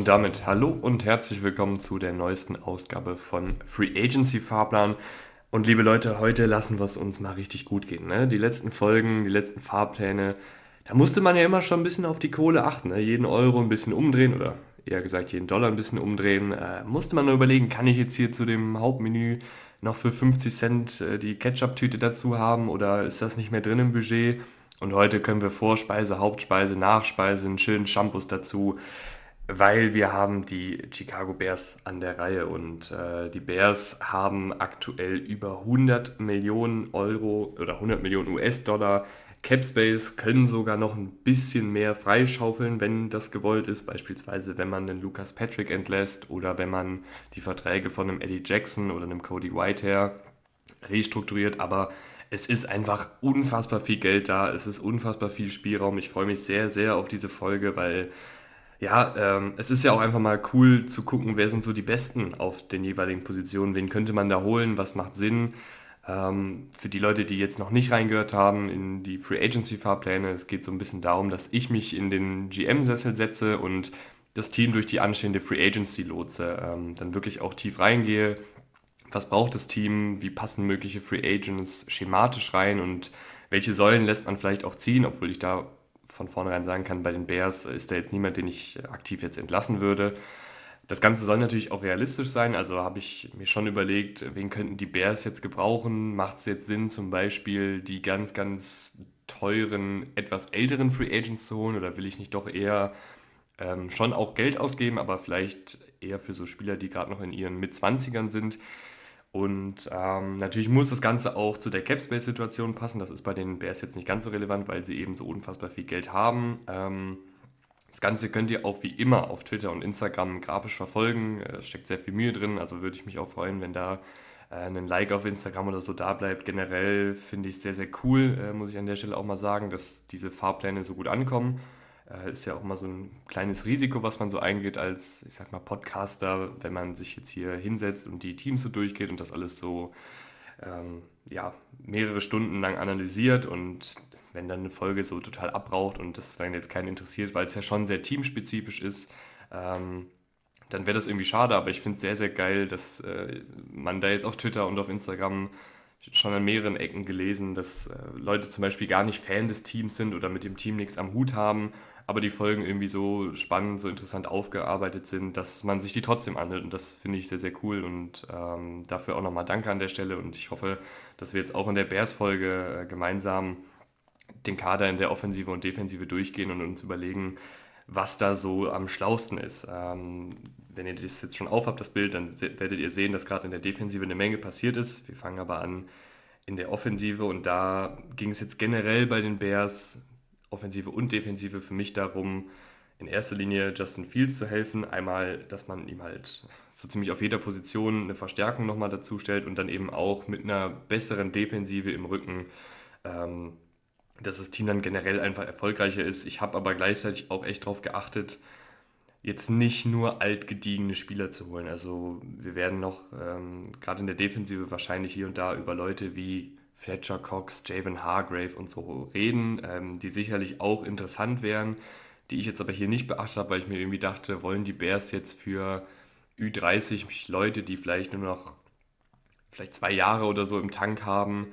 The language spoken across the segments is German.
Und damit hallo und herzlich willkommen zu der neuesten Ausgabe von Free Agency Fahrplan. Und liebe Leute, heute lassen wir es uns mal richtig gut gehen. Ne? Die letzten Folgen, die letzten Fahrpläne, da musste man ja immer schon ein bisschen auf die Kohle achten. Ne? Jeden Euro ein bisschen umdrehen oder eher gesagt jeden Dollar ein bisschen umdrehen. Äh, musste man nur überlegen, kann ich jetzt hier zu dem Hauptmenü noch für 50 Cent äh, die Ketchup-Tüte dazu haben oder ist das nicht mehr drin im Budget? Und heute können wir Vorspeise, Hauptspeise, Nachspeise, einen schönen Shampoos dazu weil wir haben die Chicago Bears an der Reihe und äh, die Bears haben aktuell über 100 Millionen Euro oder 100 Millionen US-Dollar Capspace, können sogar noch ein bisschen mehr freischaufeln, wenn das gewollt ist, beispielsweise wenn man den Lucas Patrick entlässt oder wenn man die Verträge von einem Eddie Jackson oder einem Cody Whitehair restrukturiert, aber es ist einfach unfassbar viel Geld da, es ist unfassbar viel Spielraum. Ich freue mich sehr, sehr auf diese Folge, weil ja, ähm, es ist ja auch einfach mal cool zu gucken, wer sind so die Besten auf den jeweiligen Positionen, wen könnte man da holen, was macht Sinn. Ähm, für die Leute, die jetzt noch nicht reingehört haben in die Free Agency Fahrpläne, es geht so ein bisschen darum, dass ich mich in den GM-Sessel setze und das Team durch die anstehende Free Agency lotse, ähm, dann wirklich auch tief reingehe. Was braucht das Team? Wie passen mögliche Free Agents schematisch rein und welche Säulen lässt man vielleicht auch ziehen, obwohl ich da von vornherein sagen kann, bei den Bears ist da jetzt niemand, den ich aktiv jetzt entlassen würde. Das Ganze soll natürlich auch realistisch sein, also habe ich mir schon überlegt, wen könnten die Bears jetzt gebrauchen? Macht es jetzt Sinn, zum Beispiel die ganz, ganz teuren, etwas älteren Free Agents zu holen oder will ich nicht doch eher ähm, schon auch Geld ausgeben, aber vielleicht eher für so Spieler, die gerade noch in ihren Mitzwanzigern sind? Und ähm, natürlich muss das Ganze auch zu der Capspace-Situation passen. Das ist bei den Bears jetzt nicht ganz so relevant, weil sie eben so unfassbar viel Geld haben. Ähm, das Ganze könnt ihr auch wie immer auf Twitter und Instagram grafisch verfolgen. Es steckt sehr viel Mühe drin, also würde ich mich auch freuen, wenn da äh, ein Like auf Instagram oder so da bleibt. Generell finde ich es sehr, sehr cool, äh, muss ich an der Stelle auch mal sagen, dass diese Fahrpläne so gut ankommen. Äh, ist ja auch mal so ein kleines Risiko, was man so eingeht als, ich sag mal, Podcaster, wenn man sich jetzt hier hinsetzt und die Teams so durchgeht und das alles so ähm, ja, mehrere Stunden lang analysiert und wenn dann eine Folge so total abbraucht und das dann jetzt keinen interessiert, weil es ja schon sehr teamspezifisch ist, ähm, dann wäre das irgendwie schade, aber ich finde es sehr, sehr geil, dass äh, man da jetzt auf Twitter und auf Instagram schon an mehreren Ecken gelesen, dass äh, Leute zum Beispiel gar nicht Fan des Teams sind oder mit dem Team nichts am Hut haben aber die Folgen irgendwie so spannend, so interessant aufgearbeitet sind, dass man sich die trotzdem anhört. Und das finde ich sehr, sehr cool. Und ähm, dafür auch nochmal Danke an der Stelle. Und ich hoffe, dass wir jetzt auch in der Bears-Folge äh, gemeinsam den Kader in der Offensive und Defensive durchgehen und uns überlegen, was da so am schlausten ist. Ähm, wenn ihr das jetzt schon auf habt, das Bild, dann werdet ihr sehen, dass gerade in der Defensive eine Menge passiert ist. Wir fangen aber an in der Offensive und da ging es jetzt generell bei den Bears Offensive und Defensive für mich darum, in erster Linie Justin Fields zu helfen. Einmal, dass man ihm halt so ziemlich auf jeder Position eine Verstärkung nochmal dazu stellt und dann eben auch mit einer besseren Defensive im Rücken, ähm, dass das Team dann generell einfach erfolgreicher ist. Ich habe aber gleichzeitig auch echt darauf geachtet, jetzt nicht nur altgediegene Spieler zu holen. Also wir werden noch ähm, gerade in der Defensive wahrscheinlich hier und da über Leute wie Fletcher Cox, Javen Hargrave und so reden, ähm, die sicherlich auch interessant wären, die ich jetzt aber hier nicht beachtet habe, weil ich mir irgendwie dachte, wollen die Bears jetzt für Ü30 Leute, die vielleicht nur noch vielleicht zwei Jahre oder so im Tank haben,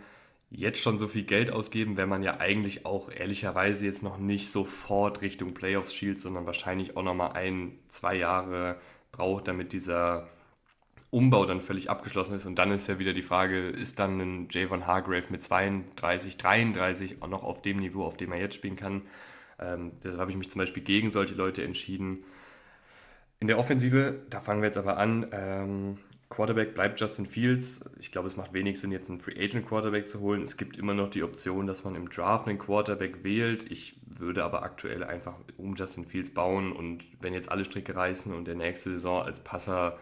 jetzt schon so viel Geld ausgeben, wenn man ja eigentlich auch ehrlicherweise jetzt noch nicht sofort Richtung Playoffs schielt, sondern wahrscheinlich auch nochmal ein, zwei Jahre braucht, damit dieser Umbau dann völlig abgeschlossen ist. Und dann ist ja wieder die Frage, ist dann ein Javon Hargrave mit 32, 33 auch noch auf dem Niveau, auf dem er jetzt spielen kann? Ähm, deshalb habe ich mich zum Beispiel gegen solche Leute entschieden. In der Offensive, da fangen wir jetzt aber an. Ähm, Quarterback bleibt Justin Fields. Ich glaube, es macht wenig Sinn, jetzt einen Free Agent Quarterback zu holen. Es gibt immer noch die Option, dass man im Draft einen Quarterback wählt. Ich würde aber aktuell einfach um Justin Fields bauen und wenn jetzt alle Stricke reißen und der nächste Saison als Passer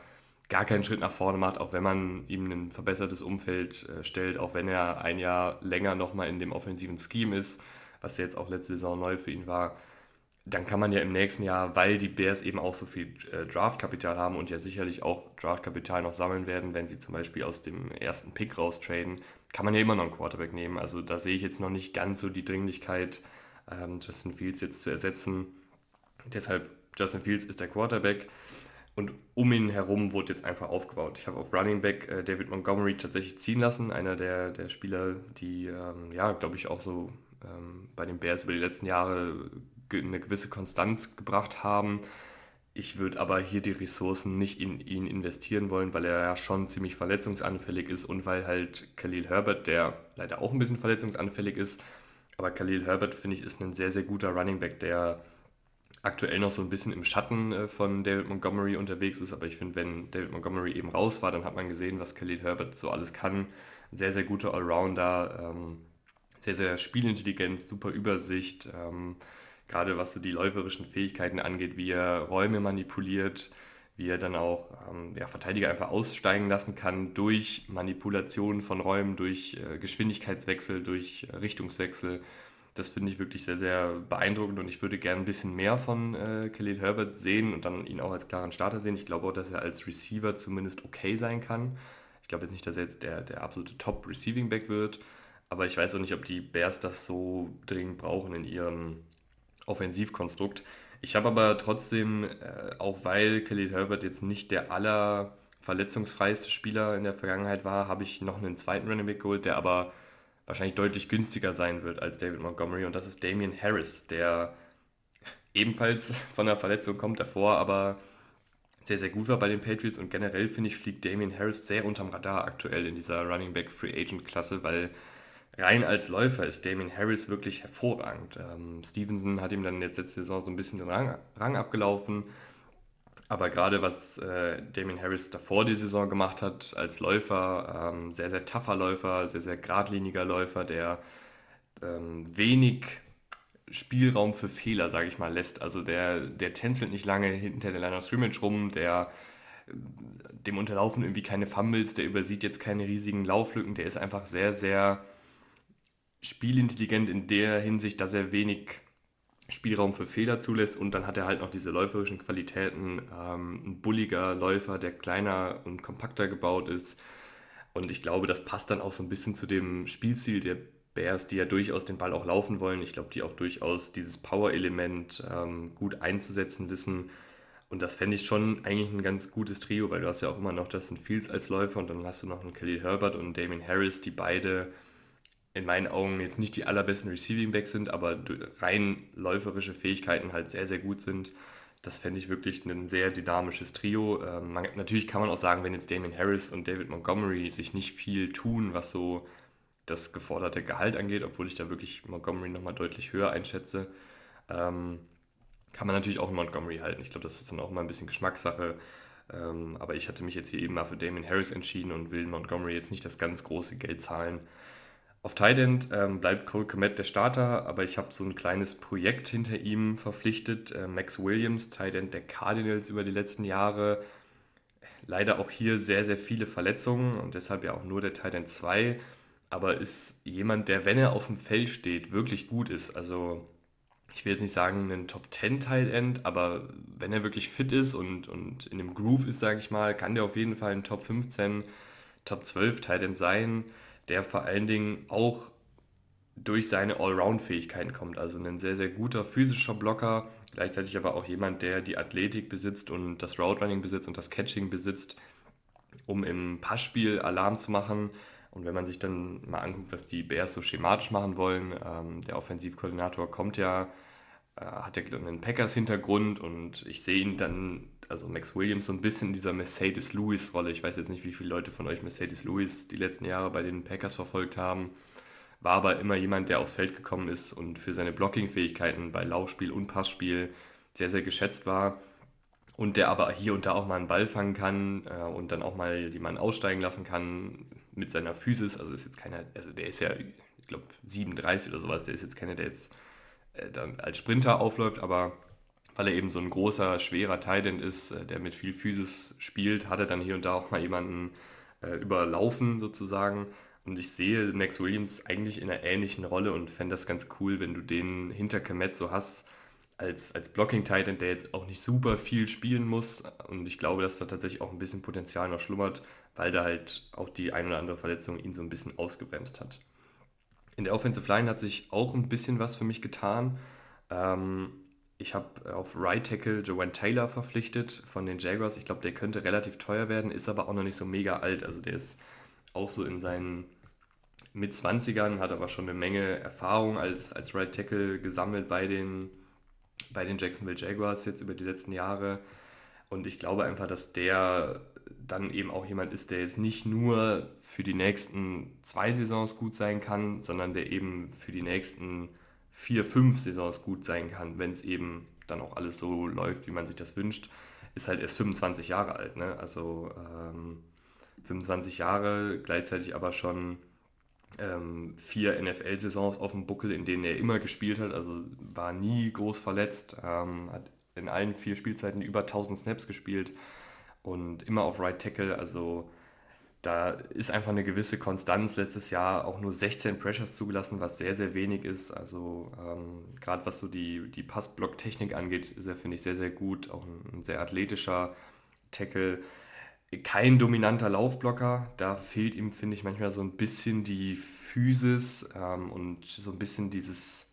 gar keinen Schritt nach vorne macht, auch wenn man ihm ein verbessertes Umfeld äh, stellt, auch wenn er ein Jahr länger nochmal in dem offensiven Scheme ist, was jetzt auch letzte Saison neu für ihn war, dann kann man ja im nächsten Jahr, weil die Bears eben auch so viel äh, Draftkapital haben und ja sicherlich auch Draftkapital noch sammeln werden, wenn sie zum Beispiel aus dem ersten Pick raustraden, kann man ja immer noch einen Quarterback nehmen. Also da sehe ich jetzt noch nicht ganz so die Dringlichkeit, ähm, Justin Fields jetzt zu ersetzen. Deshalb Justin Fields ist der Quarterback und um ihn herum wurde jetzt einfach aufgebaut. Ich habe auf Running Back äh, David Montgomery tatsächlich ziehen lassen, einer der, der Spieler, die, ähm, ja, glaube ich, auch so ähm, bei den Bears über die letzten Jahre eine gewisse Konstanz gebracht haben. Ich würde aber hier die Ressourcen nicht in ihn investieren wollen, weil er ja schon ziemlich verletzungsanfällig ist und weil halt Khalil Herbert, der leider auch ein bisschen verletzungsanfällig ist, aber Khalil Herbert, finde ich, ist ein sehr, sehr guter Running Back, der aktuell noch so ein bisschen im Schatten äh, von David Montgomery unterwegs ist. Aber ich finde, wenn David Montgomery eben raus war, dann hat man gesehen, was Khalil Herbert so alles kann. Sehr, sehr guter Allrounder, ähm, sehr, sehr Spielintelligenz, super Übersicht. Ähm, gerade was so die läuferischen Fähigkeiten angeht, wie er Räume manipuliert, wie er dann auch ähm, ja, Verteidiger einfach aussteigen lassen kann durch Manipulation von Räumen, durch äh, Geschwindigkeitswechsel, durch äh, Richtungswechsel. Das finde ich wirklich sehr, sehr beeindruckend und ich würde gerne ein bisschen mehr von äh, Khalil Herbert sehen und dann ihn auch als klaren Starter sehen. Ich glaube auch, dass er als Receiver zumindest okay sein kann. Ich glaube jetzt nicht, dass er jetzt der, der absolute Top-Receiving-Back wird, aber ich weiß auch nicht, ob die Bears das so dringend brauchen in ihrem Offensivkonstrukt. Ich habe aber trotzdem, äh, auch weil Khalil Herbert jetzt nicht der aller verletzungsfreiste Spieler in der Vergangenheit war, habe ich noch einen zweiten Running Back geholt, der aber wahrscheinlich deutlich günstiger sein wird als David Montgomery. Und das ist Damian Harris, der ebenfalls von der Verletzung kommt davor, aber sehr, sehr gut war bei den Patriots. Und generell finde ich, fliegt Damian Harris sehr unterm Radar aktuell in dieser Running Back Free Agent Klasse, weil rein als Läufer ist Damian Harris wirklich hervorragend. Ähm, Stevenson hat ihm dann jetzt letzte Saison so ein bisschen den Rang, Rang abgelaufen. Aber gerade was äh, Damien Harris davor die Saison gemacht hat als Läufer, ähm, sehr, sehr tougher Läufer, sehr, sehr geradliniger Läufer, der ähm, wenig Spielraum für Fehler, sage ich mal, lässt. Also der, der tänzelt nicht lange hinter der Line of Scrimmage rum, der dem unterlaufen irgendwie keine Fumbles, der übersieht jetzt keine riesigen Lauflücken, der ist einfach sehr, sehr spielintelligent in der Hinsicht, dass er wenig Spielraum für Fehler zulässt und dann hat er halt noch diese läuferischen Qualitäten. Ähm, ein bulliger Läufer, der kleiner und kompakter gebaut ist. Und ich glaube, das passt dann auch so ein bisschen zu dem Spielstil der Bears, die ja durchaus den Ball auch laufen wollen. Ich glaube, die auch durchaus dieses Power-Element ähm, gut einzusetzen wissen. Und das fände ich schon eigentlich ein ganz gutes Trio, weil du hast ja auch immer noch Justin Fields als Läufer und dann hast du noch einen Kelly Herbert und Damien Harris, die beide in meinen Augen jetzt nicht die allerbesten Receiving Backs sind, aber rein läuferische Fähigkeiten halt sehr, sehr gut sind. Das fände ich wirklich ein sehr dynamisches Trio. Ähm, man, natürlich kann man auch sagen, wenn jetzt Damien Harris und David Montgomery sich nicht viel tun, was so das geforderte Gehalt angeht, obwohl ich da wirklich Montgomery nochmal deutlich höher einschätze, ähm, kann man natürlich auch Montgomery halten. Ich glaube, das ist dann auch mal ein bisschen Geschmackssache. Ähm, aber ich hatte mich jetzt hier eben mal für Damien Harris entschieden und will Montgomery jetzt nicht das ganz große Geld zahlen. Auf Tight ähm, bleibt Cole Komet der Starter, aber ich habe so ein kleines Projekt hinter ihm verpflichtet. Äh, Max Williams, Tight der Cardinals über die letzten Jahre. Leider auch hier sehr, sehr viele Verletzungen und deshalb ja auch nur der Tight End 2. Aber ist jemand, der, wenn er auf dem Feld steht, wirklich gut ist. Also ich will jetzt nicht sagen ein Top 10 Tight aber wenn er wirklich fit ist und, und in dem Groove ist, sage ich mal, kann der auf jeden Fall ein Top 15, Top 12 Tight sein der vor allen Dingen auch durch seine Allround-Fähigkeiten kommt. Also ein sehr, sehr guter physischer Blocker, gleichzeitig aber auch jemand, der die Athletik besitzt und das Route-Running besitzt und das Catching besitzt, um im Passspiel Alarm zu machen. Und wenn man sich dann mal anguckt, was die Bears so schematisch machen wollen, ähm, der Offensivkoordinator kommt ja, äh, hat ja einen Packers-Hintergrund und ich sehe ihn dann also Max Williams so ein bisschen in dieser Mercedes-Lewis-Rolle. Ich weiß jetzt nicht, wie viele Leute von euch Mercedes-Lewis die letzten Jahre bei den Packers verfolgt haben. War aber immer jemand, der aufs Feld gekommen ist und für seine Blocking-Fähigkeiten bei Laufspiel und Passspiel sehr, sehr geschätzt war. Und der aber hier und da auch mal einen Ball fangen kann äh, und dann auch mal jemanden aussteigen lassen kann mit seiner Physis. Also ist jetzt keiner, also der ist ja, ich glaube, 37 oder sowas. Der ist jetzt keiner, der jetzt äh, dann als Sprinter aufläuft, aber weil er eben so ein großer, schwerer Titan ist, äh, der mit viel Physis spielt, hat er dann hier und da auch mal jemanden äh, überlaufen sozusagen. Und ich sehe Max Williams eigentlich in einer ähnlichen Rolle und fände das ganz cool, wenn du den hinter Kamet so hast, als, als Blocking-Titan, der jetzt auch nicht super viel spielen muss. Und ich glaube, dass da tatsächlich auch ein bisschen Potenzial noch schlummert, weil da halt auch die ein oder andere Verletzung ihn so ein bisschen ausgebremst hat. In der Offensive Line hat sich auch ein bisschen was für mich getan. Ähm, ich habe auf Right Tackle Joanne Taylor verpflichtet von den Jaguars. Ich glaube, der könnte relativ teuer werden, ist aber auch noch nicht so mega alt. Also der ist auch so in seinen mit 20ern, hat aber schon eine Menge Erfahrung als, als Right Tackle gesammelt bei den, bei den Jacksonville Jaguars jetzt über die letzten Jahre. Und ich glaube einfach, dass der dann eben auch jemand ist, der jetzt nicht nur für die nächsten zwei Saisons gut sein kann, sondern der eben für die nächsten vier, fünf Saisons gut sein kann, wenn es eben dann auch alles so läuft, wie man sich das wünscht, ist halt erst 25 Jahre alt. Ne? Also ähm, 25 Jahre, gleichzeitig aber schon ähm, vier NFL-Saisons auf dem Buckel, in denen er immer gespielt hat, also war nie groß verletzt, ähm, hat in allen vier Spielzeiten über 1000 Snaps gespielt und immer auf Right Tackle, also da ist einfach eine gewisse Konstanz. Letztes Jahr auch nur 16 Pressures zugelassen, was sehr, sehr wenig ist. Also ähm, gerade was so die, die Passblock-Technik angeht, ist er, finde ich, sehr, sehr gut. Auch ein, ein, sehr athletischer Tackle. Kein dominanter Laufblocker. Da fehlt ihm, finde ich, manchmal so ein bisschen die Physis ähm, und so ein bisschen dieses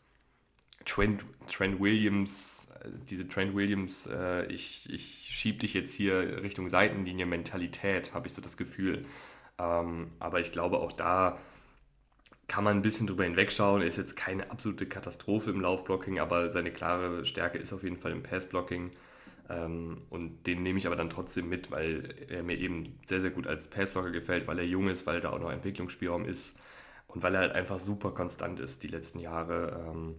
Trent, Trent Williams, diese Trent Williams, äh, ich, ich schieb dich jetzt hier Richtung Seitenlinie Mentalität, habe ich so das Gefühl. Ähm, aber ich glaube, auch da kann man ein bisschen drüber hinwegschauen. Er ist jetzt keine absolute Katastrophe im Laufblocking, aber seine klare Stärke ist auf jeden Fall im Passblocking. Ähm, und den nehme ich aber dann trotzdem mit, weil er mir eben sehr, sehr gut als Passblocker gefällt, weil er jung ist, weil da auch noch Entwicklungsspielraum ist und weil er halt einfach super konstant ist die letzten Jahre. Ähm,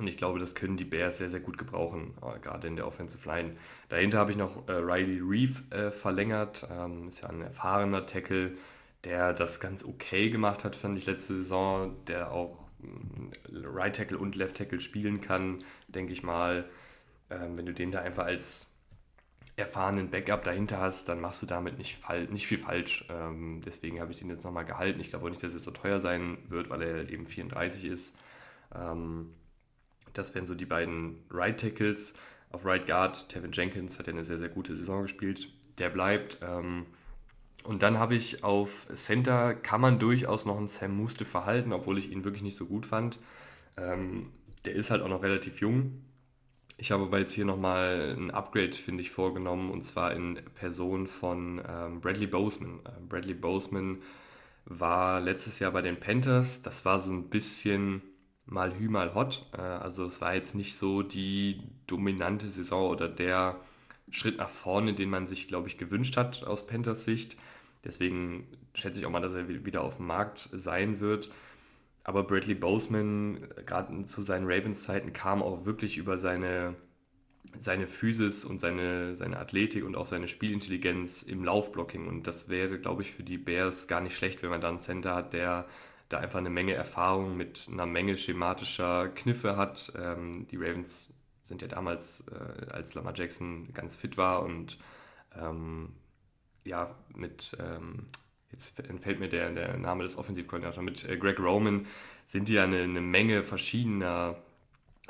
und ich glaube, das können die Bears sehr, sehr gut gebrauchen, äh, gerade in der Offensive Line. Dahinter habe ich noch äh, Riley Reeve äh, verlängert. Ähm, ist ja ein erfahrener Tackle, der das ganz okay gemacht hat, fand ich letzte Saison. Der auch äh, Right Tackle und Left Tackle spielen kann, denke ich mal. Ähm, wenn du den da einfach als erfahrenen Backup dahinter hast, dann machst du damit nicht, nicht viel falsch. Ähm, deswegen habe ich den jetzt nochmal gehalten. Ich glaube auch nicht, dass es so teuer sein wird, weil er eben 34 ist. Ähm, das wären so die beiden Right Tackles. Auf Right Guard, Tevin Jenkins hat ja eine sehr, sehr gute Saison gespielt. Der bleibt. Ähm, und dann habe ich auf Center, kann man durchaus noch einen Sam Muste verhalten, obwohl ich ihn wirklich nicht so gut fand. Ähm, der ist halt auch noch relativ jung. Ich habe aber jetzt hier nochmal ein Upgrade, finde ich, vorgenommen, und zwar in Person von ähm, Bradley Boseman. Äh, Bradley Boseman war letztes Jahr bei den Panthers. Das war so ein bisschen mal Hü, mal Hot. Äh, also es war jetzt nicht so die dominante Saison oder der Schritt nach vorne, den man sich, glaube ich, gewünscht hat aus Panthers Sicht. Deswegen schätze ich auch mal, dass er wieder auf dem Markt sein wird. Aber Bradley Boseman, gerade zu seinen Ravens-Zeiten, kam auch wirklich über seine, seine Physis und seine, seine Athletik und auch seine Spielintelligenz im Laufblocking. Und das wäre, glaube ich, für die Bears gar nicht schlecht, wenn man da einen Center hat, der da einfach eine Menge Erfahrung mit einer Menge schematischer Kniffe hat. Ähm, die Ravens sind ja damals, äh, als Lamar Jackson ganz fit war und ähm, ja, mit, ähm, jetzt entfällt mir der, der Name des Offensivkoordinators, mit äh, Greg Roman sind die ja eine, eine Menge verschiedener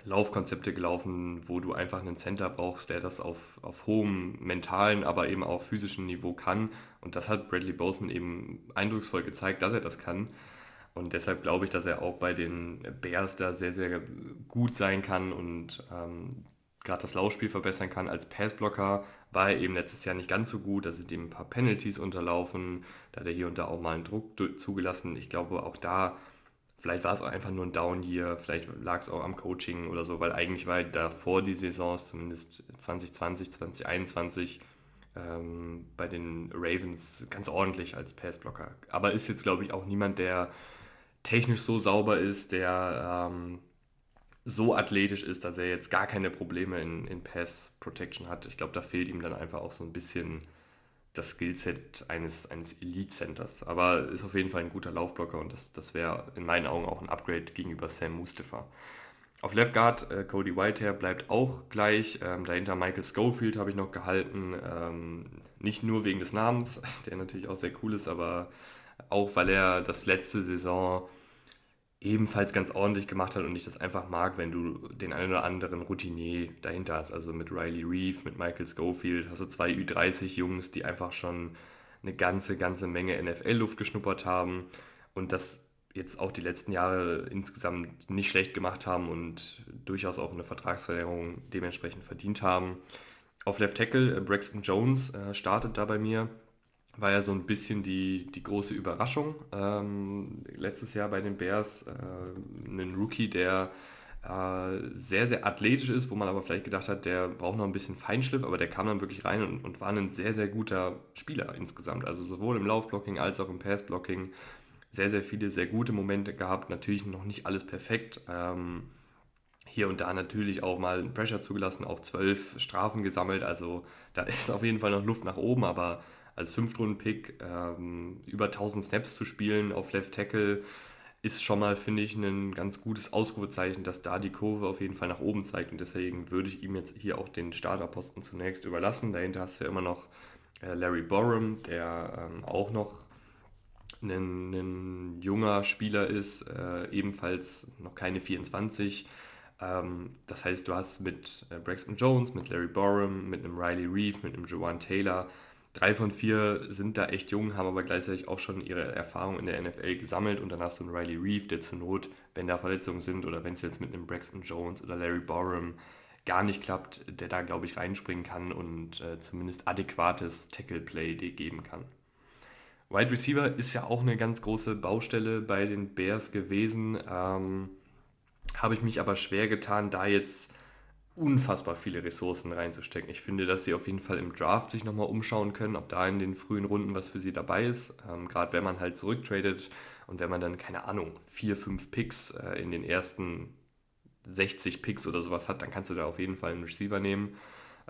Laufkonzepte gelaufen, wo du einfach einen Center brauchst, der das auf, auf hohem mentalen, aber eben auch physischen Niveau kann. Und das hat Bradley Boseman eben eindrucksvoll gezeigt, dass er das kann. Und deshalb glaube ich, dass er auch bei den Bears da sehr, sehr gut sein kann und ähm, gerade das Laufspiel verbessern kann. Als Passblocker war er eben letztes Jahr nicht ganz so gut. Da sind ihm ein paar Penalties unterlaufen. Da hat er hier und da auch mal einen Druck zugelassen. Ich glaube, auch da, vielleicht war es auch einfach nur ein Down hier. Vielleicht lag es auch am Coaching oder so, weil eigentlich war er davor die Saisons, zumindest 2020, 2021, ähm, bei den Ravens ganz ordentlich als Passblocker. Aber ist jetzt, glaube ich, auch niemand, der technisch so sauber ist, der ähm, so athletisch ist, dass er jetzt gar keine Probleme in, in Pass Protection hat. Ich glaube, da fehlt ihm dann einfach auch so ein bisschen das Skillset eines, eines Elite-Centers. Aber ist auf jeden Fall ein guter Laufblocker und das, das wäre in meinen Augen auch ein Upgrade gegenüber Sam Mustafa. Auf Left Guard, äh, Cody Whitehair bleibt auch gleich. Ähm, dahinter Michael Schofield habe ich noch gehalten. Ähm, nicht nur wegen des Namens, der natürlich auch sehr cool ist, aber auch weil er das letzte Saison ebenfalls ganz ordentlich gemacht hat und ich das einfach mag, wenn du den einen oder anderen Routinier dahinter hast. Also mit Riley Reeve, mit Michael Schofield, hast du zwei Ü30-Jungs, die einfach schon eine ganze, ganze Menge NFL-Luft geschnuppert haben. Und das jetzt auch die letzten Jahre insgesamt nicht schlecht gemacht haben und durchaus auch eine Vertragsverlängerung dementsprechend verdient haben. Auf Left Tackle, äh, Braxton Jones äh, startet da bei mir. War ja so ein bisschen die, die große Überraschung. Ähm, letztes Jahr bei den Bears äh, ein Rookie, der äh, sehr, sehr athletisch ist, wo man aber vielleicht gedacht hat, der braucht noch ein bisschen Feinschliff, aber der kam dann wirklich rein und, und war ein sehr, sehr guter Spieler insgesamt. Also sowohl im Laufblocking als auch im Passblocking sehr, sehr viele sehr gute Momente gehabt. Natürlich noch nicht alles perfekt. Ähm, hier und da natürlich auch mal einen Pressure zugelassen, auch zwölf Strafen gesammelt. Also da ist auf jeden Fall noch Luft nach oben, aber als Fünftrunden-Pick ähm, über 1000 Snaps zu spielen auf Left Tackle ist schon mal, finde ich, ein ganz gutes Ausrufezeichen, dass da die Kurve auf jeden Fall nach oben zeigt. Und deswegen würde ich ihm jetzt hier auch den Starterposten zunächst überlassen. Dahinter hast du ja immer noch äh, Larry Borum, der ähm, auch noch ein, ein, junger Spieler ist, äh, ebenfalls noch keine 24. Ähm, das heißt, du hast mit äh, Braxton Jones, mit Larry Borum, mit einem Riley Reeve, mit einem Joanne Taylor Drei von vier sind da echt jung, haben aber gleichzeitig auch schon ihre Erfahrung in der NFL gesammelt und dann hast du einen Riley Reeve, der zur Not, wenn da Verletzungen sind oder wenn es jetzt mit einem Braxton Jones oder Larry Borum gar nicht klappt, der da, glaube ich, reinspringen kann und äh, zumindest adäquates Tackle-Play geben kann. Wide Receiver ist ja auch eine ganz große Baustelle bei den Bears gewesen. Ähm, Habe ich mich aber schwer getan, da jetzt unfassbar viele Ressourcen reinzustecken. Ich finde, dass sie auf jeden Fall im Draft sich nochmal umschauen können, ob da in den frühen Runden was für sie dabei ist. Ähm, Gerade wenn man halt zurücktradet und wenn man dann, keine Ahnung, vier, fünf Picks äh, in den ersten 60 Picks oder sowas hat, dann kannst du da auf jeden Fall einen Receiver nehmen.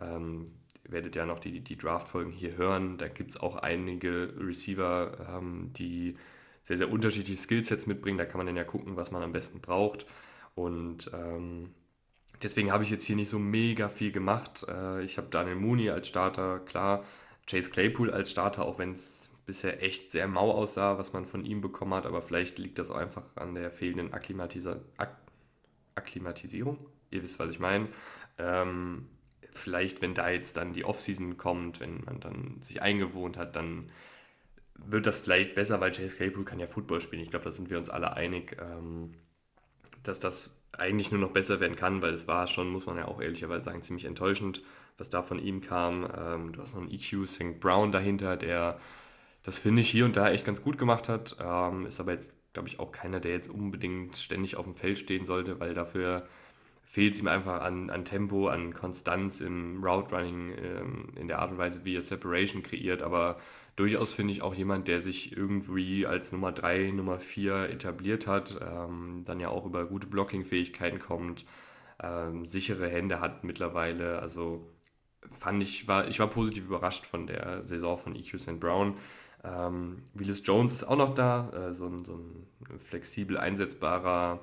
Ähm, ihr werdet ja noch die, die Draft-Folgen hier hören. Da gibt es auch einige Receiver, ähm, die sehr, sehr unterschiedliche Skillsets mitbringen. Da kann man dann ja gucken, was man am besten braucht. Und ähm, Deswegen habe ich jetzt hier nicht so mega viel gemacht. Äh, ich habe Daniel Mooney als Starter, klar. Chase Claypool als Starter, auch wenn es bisher echt sehr mau aussah, was man von ihm bekommen hat. Aber vielleicht liegt das auch einfach an der fehlenden Akklimatisa Ak Akklimatisierung. Ihr wisst, was ich meine. Ähm, vielleicht, wenn da jetzt dann die Offseason kommt, wenn man dann sich eingewohnt hat, dann wird das vielleicht besser, weil Chase Claypool kann ja Football spielen. Ich glaube, da sind wir uns alle einig, ähm, dass das eigentlich nur noch besser werden kann, weil es war schon, muss man ja auch ehrlicherweise sagen, ziemlich enttäuschend, was da von ihm kam. Ähm, du hast noch einen EQ St. Brown dahinter, der das finde ich hier und da echt ganz gut gemacht hat. Ähm, ist aber jetzt, glaube ich, auch keiner, der jetzt unbedingt ständig auf dem Feld stehen sollte, weil dafür fehlt es ihm einfach an, an Tempo, an Konstanz im Route Running, ähm, in der Art und Weise, wie er Separation kreiert. Aber durchaus finde ich auch jemand, der sich irgendwie als Nummer 3, Nummer 4 etabliert hat, ähm, dann ja auch über gute Blocking-Fähigkeiten kommt, ähm, sichere Hände hat mittlerweile. Also fand ich, war, ich war positiv überrascht von der Saison von EQ St. Brown. Ähm, Willis Jones ist auch noch da, äh, so, ein, so ein flexibel einsetzbarer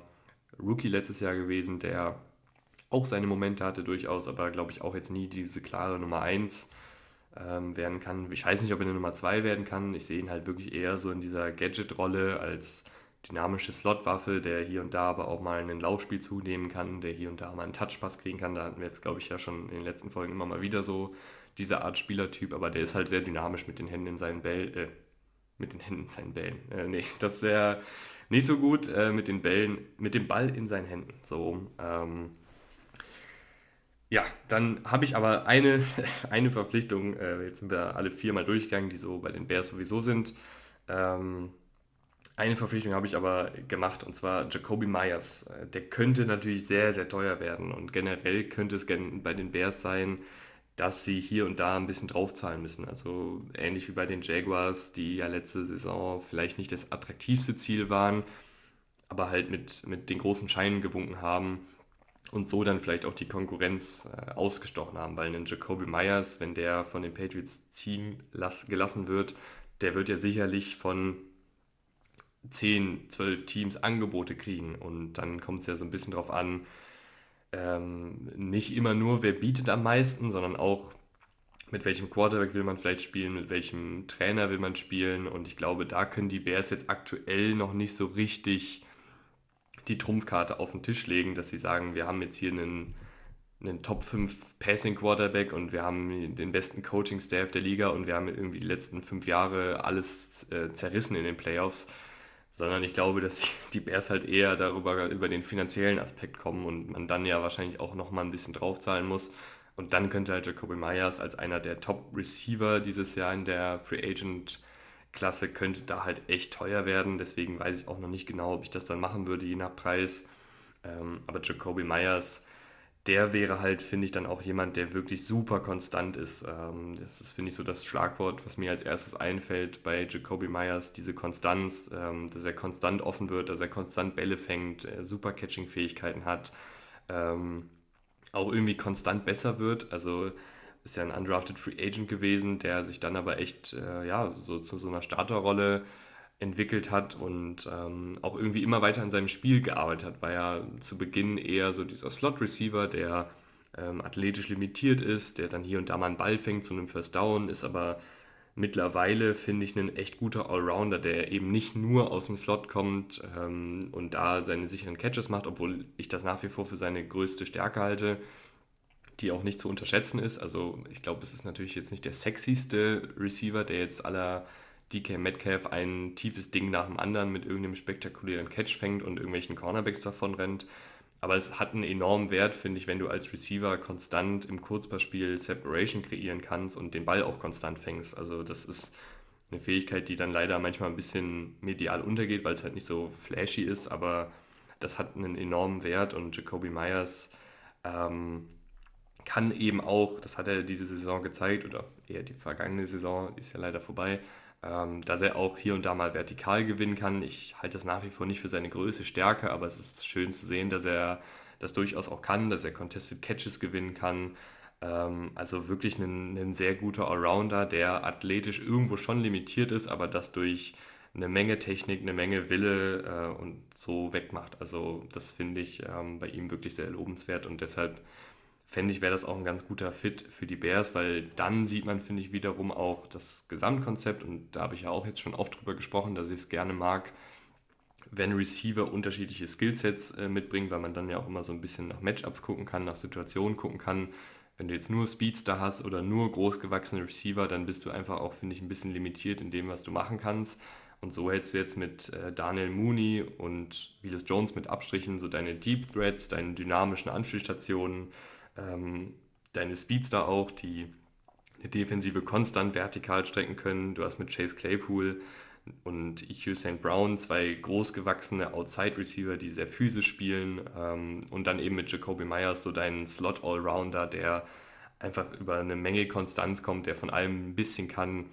Rookie letztes Jahr gewesen, der auch seine Momente hatte durchaus, aber glaube ich auch jetzt nie diese klare Nummer 1 ähm, werden kann. Ich weiß nicht, ob er eine Nummer 2 werden kann. Ich sehe ihn halt wirklich eher so in dieser Gadget-Rolle als dynamische Slotwaffe, der hier und da aber auch mal ein Laufspiel zunehmen kann, der hier und da mal einen Touchpass kriegen kann. Da hatten wir jetzt, glaube ich, ja schon in den letzten Folgen immer mal wieder so diese Art Spielertyp, aber der ist halt sehr dynamisch mit den Händen in seinen Bällen, äh, mit den Händen in seinen Bällen. Äh, nee, das wäre nicht so gut äh, mit den Bällen, mit dem Ball in seinen Händen. So, ähm, ja, dann habe ich aber eine, eine Verpflichtung, äh, jetzt sind wir alle viermal durchgegangen, die so bei den Bears sowieso sind. Ähm, eine Verpflichtung habe ich aber gemacht und zwar Jacoby Myers. Äh, der könnte natürlich sehr, sehr teuer werden und generell könnte es bei den Bears sein, dass sie hier und da ein bisschen draufzahlen müssen. Also ähnlich wie bei den Jaguars, die ja letzte Saison vielleicht nicht das attraktivste Ziel waren, aber halt mit, mit den großen Scheinen gewunken haben und so dann vielleicht auch die Konkurrenz äh, ausgestochen haben, weil ein Jacoby Myers, wenn der von den Patriots ziehen las gelassen wird, der wird ja sicherlich von 10, 12 Teams Angebote kriegen und dann kommt es ja so ein bisschen drauf an, ähm, nicht immer nur, wer bietet am meisten, sondern auch, mit welchem Quarterback will man vielleicht spielen, mit welchem Trainer will man spielen und ich glaube, da können die Bears jetzt aktuell noch nicht so richtig die Trumpfkarte auf den Tisch legen, dass sie sagen, wir haben jetzt hier einen, einen Top 5 Passing Quarterback und wir haben den besten Coaching Staff der Liga und wir haben irgendwie die letzten fünf Jahre alles äh, zerrissen in den Playoffs. sondern ich glaube, dass die Bears halt eher darüber über den finanziellen Aspekt kommen und man dann ja wahrscheinlich auch nochmal ein bisschen draufzahlen muss. Und dann könnte halt Jacoby Myers als einer der Top-Receiver dieses Jahr in der Free Agent Klasse könnte da halt echt teuer werden. Deswegen weiß ich auch noch nicht genau, ob ich das dann machen würde, je nach Preis. Ähm, aber Jacoby Myers der wäre halt, finde ich, dann auch jemand, der wirklich super konstant ist. Ähm, das ist, finde ich, so das Schlagwort, was mir als erstes einfällt bei Jacoby Myers, diese Konstanz, ähm, dass er konstant offen wird, dass er konstant Bälle fängt, super Catching-Fähigkeiten hat, ähm, auch irgendwie konstant besser wird. Also ist ja ein undrafted Free Agent gewesen, der sich dann aber echt äh, ja, so zu so einer Starterrolle entwickelt hat und ähm, auch irgendwie immer weiter an seinem Spiel gearbeitet hat. War ja zu Beginn eher so dieser Slot-Receiver, der ähm, athletisch limitiert ist, der dann hier und da mal einen Ball fängt zu einem First Down, ist aber mittlerweile, finde ich, ein echt guter Allrounder, der eben nicht nur aus dem Slot kommt ähm, und da seine sicheren Catches macht, obwohl ich das nach wie vor für seine größte Stärke halte, die auch nicht zu unterschätzen ist. Also ich glaube, es ist natürlich jetzt nicht der sexyste Receiver, der jetzt aller DK Metcalf ein tiefes Ding nach dem anderen mit irgendeinem spektakulären Catch fängt und irgendwelchen Cornerbacks davon rennt. Aber es hat einen enormen Wert, finde ich, wenn du als Receiver konstant im Kurzpassspiel Separation kreieren kannst und den Ball auch konstant fängst. Also das ist eine Fähigkeit, die dann leider manchmal ein bisschen medial untergeht, weil es halt nicht so flashy ist, aber das hat einen enormen Wert und Jacoby Myers ähm, kann eben auch, das hat er diese Saison gezeigt oder eher die vergangene Saison, ist ja leider vorbei, ähm, dass er auch hier und da mal vertikal gewinnen kann. Ich halte das nach wie vor nicht für seine größte Stärke, aber es ist schön zu sehen, dass er das durchaus auch kann, dass er Contested Catches gewinnen kann. Ähm, also wirklich ein, ein sehr guter Allrounder, der athletisch irgendwo schon limitiert ist, aber das durch eine Menge Technik, eine Menge Wille äh, und so wegmacht. Also das finde ich ähm, bei ihm wirklich sehr lobenswert und deshalb fände ich, wäre das auch ein ganz guter Fit für die Bears, weil dann sieht man, finde ich, wiederum auch das Gesamtkonzept und da habe ich ja auch jetzt schon oft drüber gesprochen, dass ich es gerne mag, wenn Receiver unterschiedliche Skillsets äh, mitbringen, weil man dann ja auch immer so ein bisschen nach Matchups gucken kann, nach Situationen gucken kann. Wenn du jetzt nur Speedster hast oder nur großgewachsene Receiver, dann bist du einfach auch, finde ich, ein bisschen limitiert in dem, was du machen kannst. Und so hältst du jetzt mit äh, Daniel Mooney und Willis Jones mit Abstrichen so deine Deep Threads, deine dynamischen Anspielstationen, ähm, deine Speedster auch, die eine Defensive konstant vertikal strecken können. Du hast mit Chase Claypool und EQ St. Brown zwei großgewachsene Outside-Receiver, die sehr physisch spielen. Ähm, und dann eben mit Jacoby Myers so deinen Slot-Allrounder, der einfach über eine Menge Konstanz kommt, der von allem ein bisschen kann.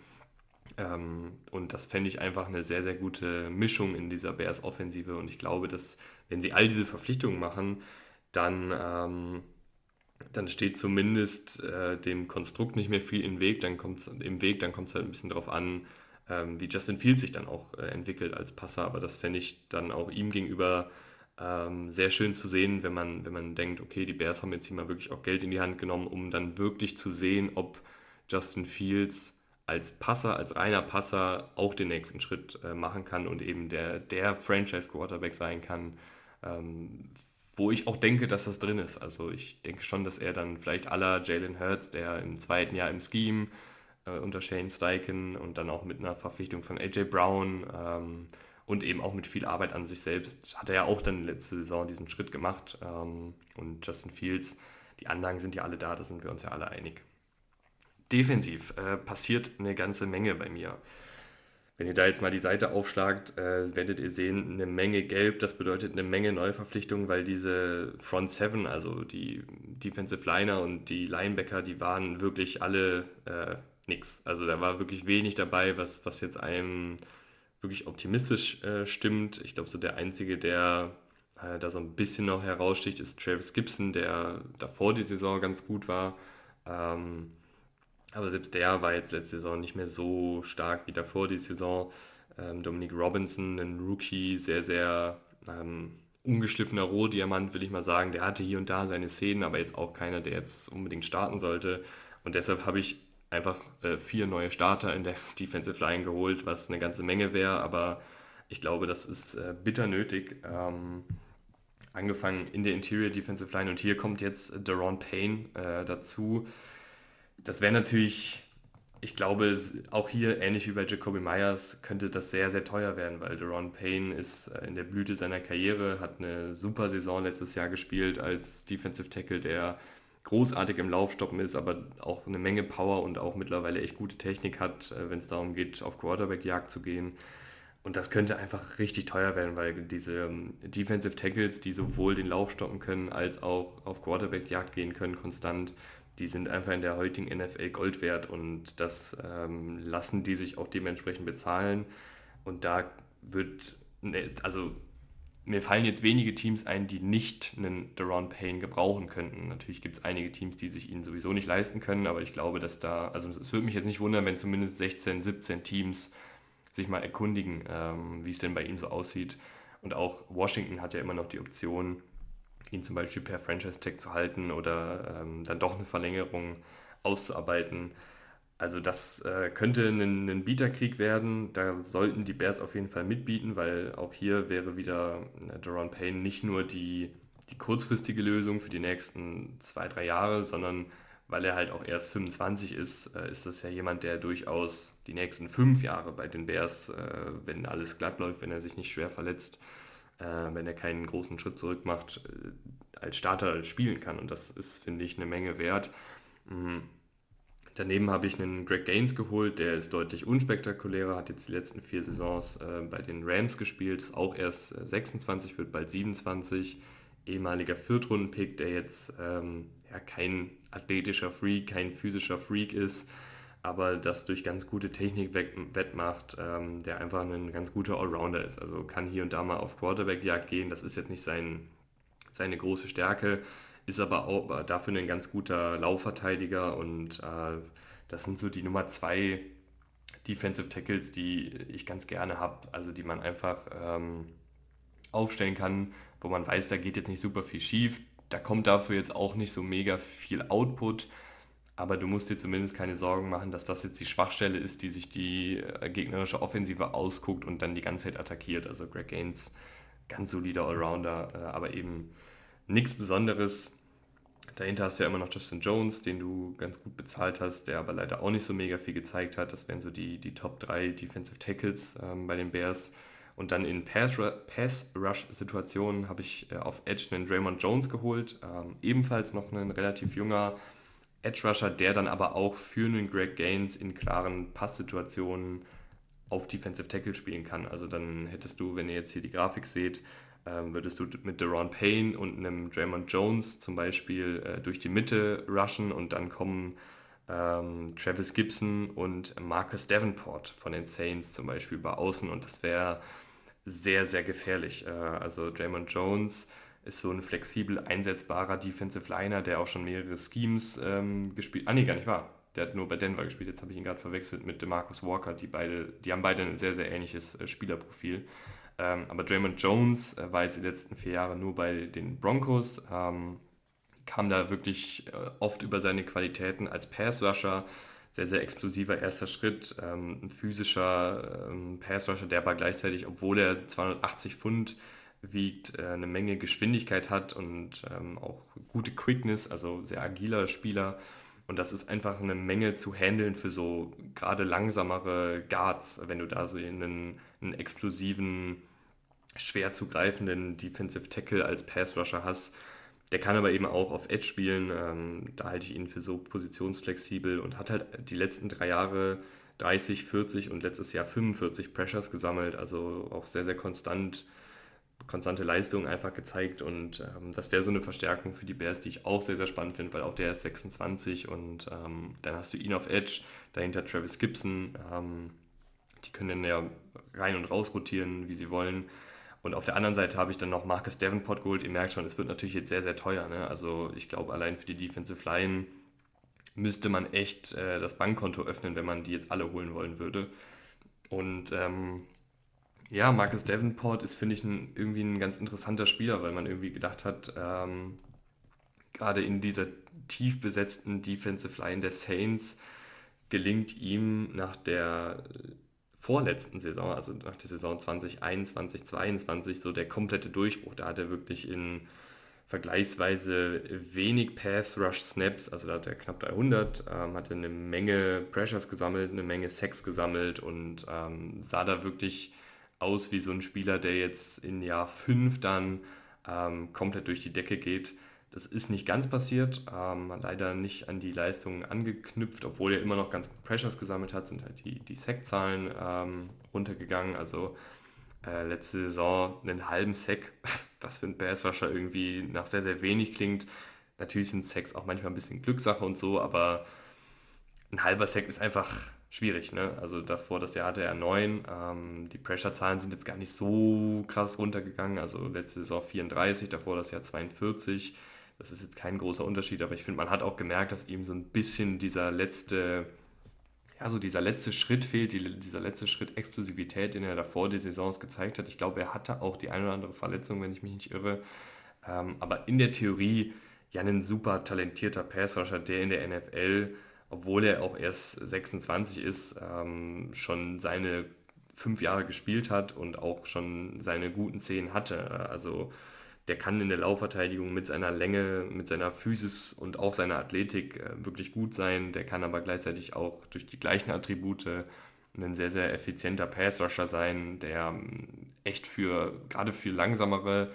Ähm, und das fände ich einfach eine sehr, sehr gute Mischung in dieser Bears-Offensive. Und ich glaube, dass wenn sie all diese Verpflichtungen machen, dann ähm, dann steht zumindest äh, dem Konstrukt nicht mehr viel im Weg, dann kommt's, im Weg, dann kommt es halt ein bisschen darauf an, ähm, wie Justin Fields sich dann auch äh, entwickelt als Passer. Aber das fände ich dann auch ihm gegenüber ähm, sehr schön zu sehen, wenn man, wenn man denkt, okay, die Bears haben jetzt hier mal wirklich auch Geld in die Hand genommen, um dann wirklich zu sehen, ob Justin Fields als Passer, als reiner Passer auch den nächsten Schritt äh, machen kann und eben der, der Franchise-Quarterback sein kann. Ähm, wo ich auch denke, dass das drin ist. Also ich denke schon, dass er dann vielleicht aller Jalen Hurts, der im zweiten Jahr im Scheme äh, unter Shane Steichen und dann auch mit einer Verpflichtung von AJ Brown ähm, und eben auch mit viel Arbeit an sich selbst, hat er ja auch dann letzte Saison diesen Schritt gemacht. Ähm, und Justin Fields, die Anlagen sind ja alle da, da sind wir uns ja alle einig. Defensiv äh, passiert eine ganze Menge bei mir. Wenn ihr da jetzt mal die Seite aufschlagt, äh, werdet ihr sehen, eine Menge Gelb, das bedeutet eine Menge Neuverpflichtungen, weil diese Front Seven, also die Defensive Liner und die Linebacker, die waren wirklich alle äh, nix. Also da war wirklich wenig dabei, was, was jetzt einem wirklich optimistisch äh, stimmt. Ich glaube, so der Einzige, der äh, da so ein bisschen noch heraussticht, ist Travis Gibson, der davor die Saison ganz gut war. Ähm, aber selbst der war jetzt letzte Saison nicht mehr so stark wie davor die Saison. Ähm, Dominic Robinson, ein Rookie, sehr, sehr ähm, ungeschliffener Rohdiamant, will ich mal sagen. Der hatte hier und da seine Szenen, aber jetzt auch keiner, der jetzt unbedingt starten sollte. Und deshalb habe ich einfach äh, vier neue Starter in der Defensive Line geholt, was eine ganze Menge wäre. Aber ich glaube, das ist äh, bitter nötig. Ähm, angefangen in der Interior Defensive Line und hier kommt jetzt Daron Payne äh, dazu das wäre natürlich ich glaube, auch hier, ähnlich wie bei Jacoby Myers, könnte das sehr, sehr teuer werden, weil Deron Payne ist äh, in der Blüte seiner Karriere, hat eine super Saison letztes Jahr gespielt als Defensive Tackle, der großartig im Laufstoppen ist, aber auch eine Menge Power und auch mittlerweile echt gute Technik hat, äh, wenn es darum geht, auf Quarterback-Jagd zu gehen. Und das könnte einfach richtig teuer werden, weil diese ähm, Defensive Tackles, die sowohl den Lauf stoppen können, als auch auf Quarterback-Jagd gehen können, konstant, die sind einfach in der heutigen NFL Gold wert und das ähm, lassen die sich auch dementsprechend bezahlen. Und da wird, ne, also mir fallen jetzt wenige Teams ein, die nicht einen Deron Payne gebrauchen könnten. Natürlich gibt es einige Teams, die sich ihn sowieso nicht leisten können, aber ich glaube, dass da, also es würde mich jetzt nicht wundern, wenn zumindest 16, 17 Teams sich mal erkundigen, ähm, wie es denn bei ihm so aussieht. Und auch Washington hat ja immer noch die Option, ihn zum Beispiel per Franchise-Tag zu halten oder ähm, dann doch eine Verlängerung auszuarbeiten. Also das äh, könnte ein, ein Bieterkrieg werden. Da sollten die Bears auf jeden Fall mitbieten, weil auch hier wäre wieder äh, Deron Payne nicht nur die, die kurzfristige Lösung für die nächsten zwei, drei Jahre, sondern weil er halt auch erst 25 ist, äh, ist das ja jemand, der durchaus die nächsten fünf Jahre bei den Bears, äh, wenn alles glatt läuft, wenn er sich nicht schwer verletzt, wenn er keinen großen Schritt zurück macht, als Starter spielen kann. Und das ist, finde ich, eine Menge wert. Mhm. Daneben habe ich einen Greg Gaines geholt, der ist deutlich unspektakulärer, hat jetzt die letzten vier Saisons bei den Rams gespielt, ist auch erst 26, wird bald 27 ehemaliger Viertrunden-Pick, der jetzt ähm, ja, kein athletischer Freak, kein physischer Freak ist, aber das durch ganz gute Technik wettmacht, ähm, der einfach ein ganz guter Allrounder ist. Also kann hier und da mal auf Quarterback-Jagd gehen, das ist jetzt nicht sein, seine große Stärke, ist aber auch dafür ein ganz guter Laufverteidiger und äh, das sind so die Nummer zwei Defensive Tackles, die ich ganz gerne habe, also die man einfach ähm, aufstellen kann, wo man weiß, da geht jetzt nicht super viel schief. Da kommt dafür jetzt auch nicht so mega viel Output, aber du musst dir zumindest keine Sorgen machen, dass das jetzt die Schwachstelle ist, die sich die äh, gegnerische Offensive ausguckt und dann die ganze Zeit attackiert. Also Greg Gaines, ganz solider Allrounder, äh, aber eben nichts Besonderes. Dahinter hast du ja immer noch Justin Jones, den du ganz gut bezahlt hast, der aber leider auch nicht so mega viel gezeigt hat. Das wären so die, die Top 3 Defensive Tackles ähm, bei den Bears. Und dann in Pass-Rush-Situationen habe ich äh, auf Edge einen Draymond Jones geholt, ähm, ebenfalls noch ein relativ junger Edge-Rusher, der dann aber auch für einen Greg Gaines in klaren Passsituationen auf Defensive Tackle spielen kann. Also dann hättest du, wenn ihr jetzt hier die Grafik seht, ähm, würdest du mit Deron Payne und einem Draymond Jones zum Beispiel äh, durch die Mitte rushen und dann kommen ähm, Travis Gibson und Marcus Davenport von den Saints zum Beispiel bei Außen und das wäre sehr, sehr gefährlich. Äh, also Draymond Jones ist so ein flexibel einsetzbarer Defensive Liner, der auch schon mehrere Schemes ähm, gespielt. Ah, nee, gar nicht wahr. Der hat nur bei Denver gespielt. Jetzt habe ich ihn gerade verwechselt mit Marcus Walker. Die, beide, die haben beide ein sehr, sehr ähnliches äh, Spielerprofil. Ähm, aber Draymond Jones äh, war jetzt die letzten vier Jahre nur bei den Broncos. Ähm, kam da wirklich äh, oft über seine Qualitäten als Pass-Rusher sehr, sehr explosiver erster Schritt, ähm, ein physischer ähm, Pass-Rusher, der aber gleichzeitig, obwohl er 280 Pfund wiegt, äh, eine Menge Geschwindigkeit hat und ähm, auch gute Quickness, also sehr agiler Spieler. Und das ist einfach eine Menge zu handeln für so gerade langsamere Guards, wenn du da so einen, einen explosiven, schwer zu greifenden Defensive Tackle als Pass-Rusher hast der kann aber eben auch auf Edge spielen. Ähm, da halte ich ihn für so positionsflexibel und hat halt die letzten drei Jahre 30, 40 und letztes Jahr 45 Pressures gesammelt. Also auch sehr, sehr konstant, konstante Leistung einfach gezeigt. Und ähm, das wäre so eine Verstärkung für die Bears, die ich auch sehr, sehr spannend finde, weil auch der ist 26 und ähm, dann hast du ihn auf Edge, dahinter Travis Gibson. Ähm, die können dann ja rein und raus rotieren, wie sie wollen. Und auf der anderen Seite habe ich dann noch Marcus Davenport geholt. Ihr merkt schon, es wird natürlich jetzt sehr, sehr teuer. Ne? Also ich glaube, allein für die Defensive Line müsste man echt äh, das Bankkonto öffnen, wenn man die jetzt alle holen wollen würde. Und ähm, ja, Marcus Davenport ist, finde ich, ein, irgendwie ein ganz interessanter Spieler, weil man irgendwie gedacht hat, ähm, gerade in dieser tief besetzten Defensive Line der Saints gelingt ihm nach der vorletzten Saison, also nach der Saison 2021, 2022, so der komplette Durchbruch. Da hat er wirklich in vergleichsweise wenig Path Rush Snaps, also da hat er knapp 300, ähm, hatte eine Menge Pressures gesammelt, eine Menge Sex gesammelt und ähm, sah da wirklich aus wie so ein Spieler, der jetzt in Jahr 5 dann ähm, komplett durch die Decke geht. Das ist nicht ganz passiert, ähm, leider nicht an die Leistungen angeknüpft, obwohl er immer noch ganz gut Pressures gesammelt hat, sind halt die, die Sack-Zahlen ähm, runtergegangen. Also äh, letzte Saison einen halben Sack, was für ein Basswasher irgendwie nach sehr, sehr wenig klingt. Natürlich sind Sacks auch manchmal ein bisschen Glückssache und so, aber ein halber Sack ist einfach schwierig. Ne? Also davor das Jahr hatte er 9. Ähm, die Pressure-Zahlen sind jetzt gar nicht so krass runtergegangen. Also letzte Saison 34, davor das Jahr 42. Das ist jetzt kein großer Unterschied, aber ich finde, man hat auch gemerkt, dass ihm so ein bisschen dieser letzte, ja, so dieser letzte Schritt fehlt, die, dieser letzte Schritt Explosivität, den er davor die Saisons gezeigt hat. Ich glaube, er hatte auch die eine oder andere Verletzung, wenn ich mich nicht irre. Ähm, aber in der Theorie ja ein super talentierter Passrusher, der in der NFL, obwohl er auch erst 26 ist, ähm, schon seine fünf Jahre gespielt hat und auch schon seine guten Zehn hatte. Also der kann in der Laufverteidigung mit seiner Länge, mit seiner Physis und auch seiner Athletik äh, wirklich gut sein. Der kann aber gleichzeitig auch durch die gleichen Attribute ein sehr, sehr effizienter Pass-Rusher sein, der ähm, echt für, gerade für langsamere,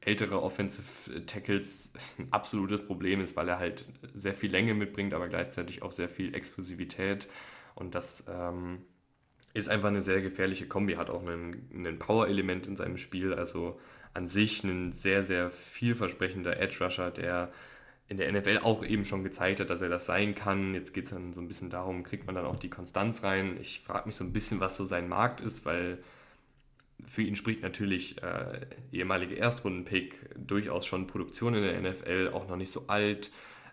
ältere Offensive Tackles ein absolutes Problem ist, weil er halt sehr viel Länge mitbringt, aber gleichzeitig auch sehr viel Explosivität. Und das ähm, ist einfach eine sehr gefährliche Kombi, hat auch ein Power-Element in seinem Spiel, also an sich ein sehr, sehr vielversprechender Edge-Rusher, der in der NFL auch eben schon gezeigt hat, dass er das sein kann. Jetzt geht es dann so ein bisschen darum, kriegt man dann auch die Konstanz rein. Ich frage mich so ein bisschen, was so sein Markt ist, weil für ihn spricht natürlich äh, ehemalige Erstrunden-Pick, durchaus schon Produktion in der NFL, auch noch nicht so alt.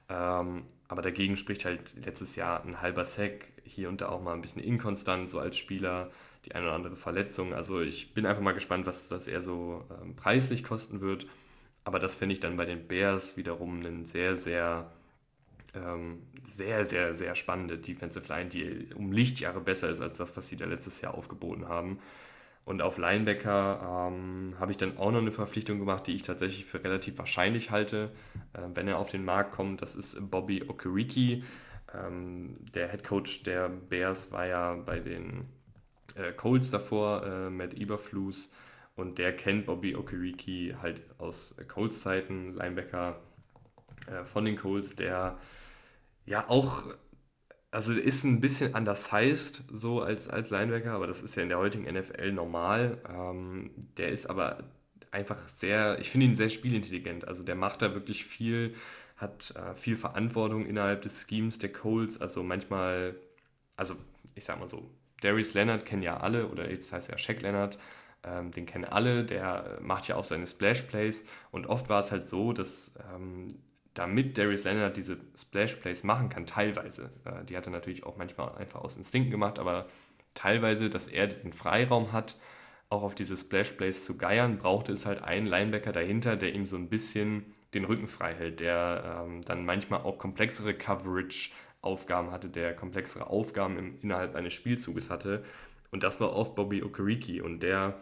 Ähm, aber dagegen spricht halt letztes Jahr ein halber Sack, hier und da auch mal ein bisschen inkonstant, so als Spieler, die eine oder andere Verletzung. Also ich bin einfach mal gespannt, was, was er so ähm, preislich kosten wird. Aber das finde ich dann bei den Bears wiederum einen sehr, sehr, ähm, sehr, sehr, sehr spannende Defensive Line, die um Lichtjahre besser ist als das, was sie da letztes Jahr aufgeboten haben. Und auf Linebacker ähm, habe ich dann auch noch eine Verpflichtung gemacht, die ich tatsächlich für relativ wahrscheinlich halte, äh, wenn er auf den Markt kommt. Das ist Bobby Okereke. Ähm, der Head Coach der Bears war ja bei den äh, Colts davor, äh, Matt Eberflus. Und der kennt Bobby Okereke halt aus Colts Zeiten, Linebacker äh, von den Colts, der ja auch also ist ein bisschen undersized so als, als Linebacker, aber das ist ja in der heutigen NFL normal. Ähm, der ist aber einfach sehr, ich finde ihn sehr spielintelligent. Also der macht da wirklich viel, hat äh, viel Verantwortung innerhalb des Schemes der Colts. Also manchmal, also ich sag mal so, Darius Leonard kennen ja alle, oder jetzt heißt er Shaq Leonard, ähm, den kennen alle, der macht ja auch seine Splash Plays und oft war es halt so, dass ähm, damit Darius Leonard diese Splash Plays machen kann, teilweise, äh, die hat er natürlich auch manchmal einfach aus Instinkten gemacht, aber teilweise, dass er diesen Freiraum hat, auch auf diese Splash Plays zu geiern, brauchte es halt einen Linebacker dahinter, der ihm so ein bisschen den Rücken frei hält, der ähm, dann manchmal auch komplexere Coverage-Aufgaben hatte, der komplexere Aufgaben im, innerhalb eines Spielzuges hatte. Und das war oft Bobby Okereke und der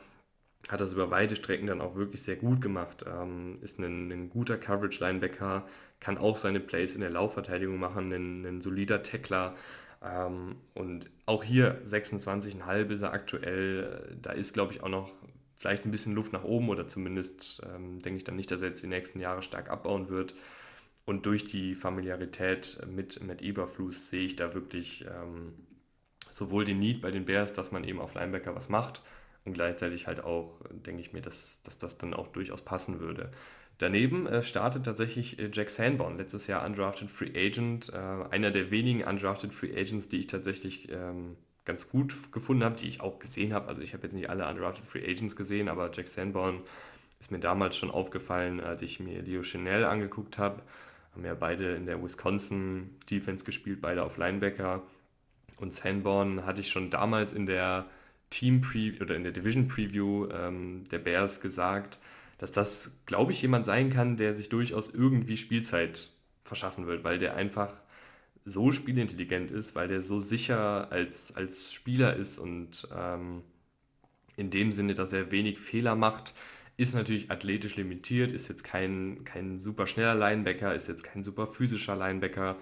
hat das über weite Strecken dann auch wirklich sehr gut gemacht. Ähm, ist ein, ein guter Coverage-Linebacker, kann auch seine Plays in der Laufverteidigung machen, ein, ein solider Tackler. Ähm, und auch hier 26,5 ist er aktuell. Da ist, glaube ich, auch noch vielleicht ein bisschen Luft nach oben oder zumindest ähm, denke ich dann nicht, dass er jetzt die nächsten Jahre stark abbauen wird. Und durch die Familiarität mit, mit Eberflus sehe ich da wirklich ähm, sowohl den Need bei den Bears, dass man eben auf Linebacker was macht, und gleichzeitig halt auch, denke ich mir, dass, dass das dann auch durchaus passen würde. Daneben äh, startet tatsächlich äh, Jack Sanborn, letztes Jahr Undrafted Free Agent, äh, einer der wenigen Undrafted Free Agents, die ich tatsächlich ähm, ganz gut gefunden habe, die ich auch gesehen habe. Also ich habe jetzt nicht alle Undrafted Free Agents gesehen, aber Jack Sanborn ist mir damals schon aufgefallen, als ich mir Leo Chanel angeguckt habe. Haben ja beide in der Wisconsin Defense gespielt, beide auf Linebacker. Und Sanborn hatte ich schon damals in der Team Preview oder in der Division Preview ähm, der Bears gesagt, dass das, glaube ich, jemand sein kann, der sich durchaus irgendwie Spielzeit verschaffen wird, weil der einfach so spielintelligent ist, weil der so sicher als, als Spieler ist und ähm, in dem Sinne, dass er wenig Fehler macht. ist natürlich athletisch limitiert, ist jetzt kein, kein super schneller Linebacker, ist jetzt kein super physischer Linebacker,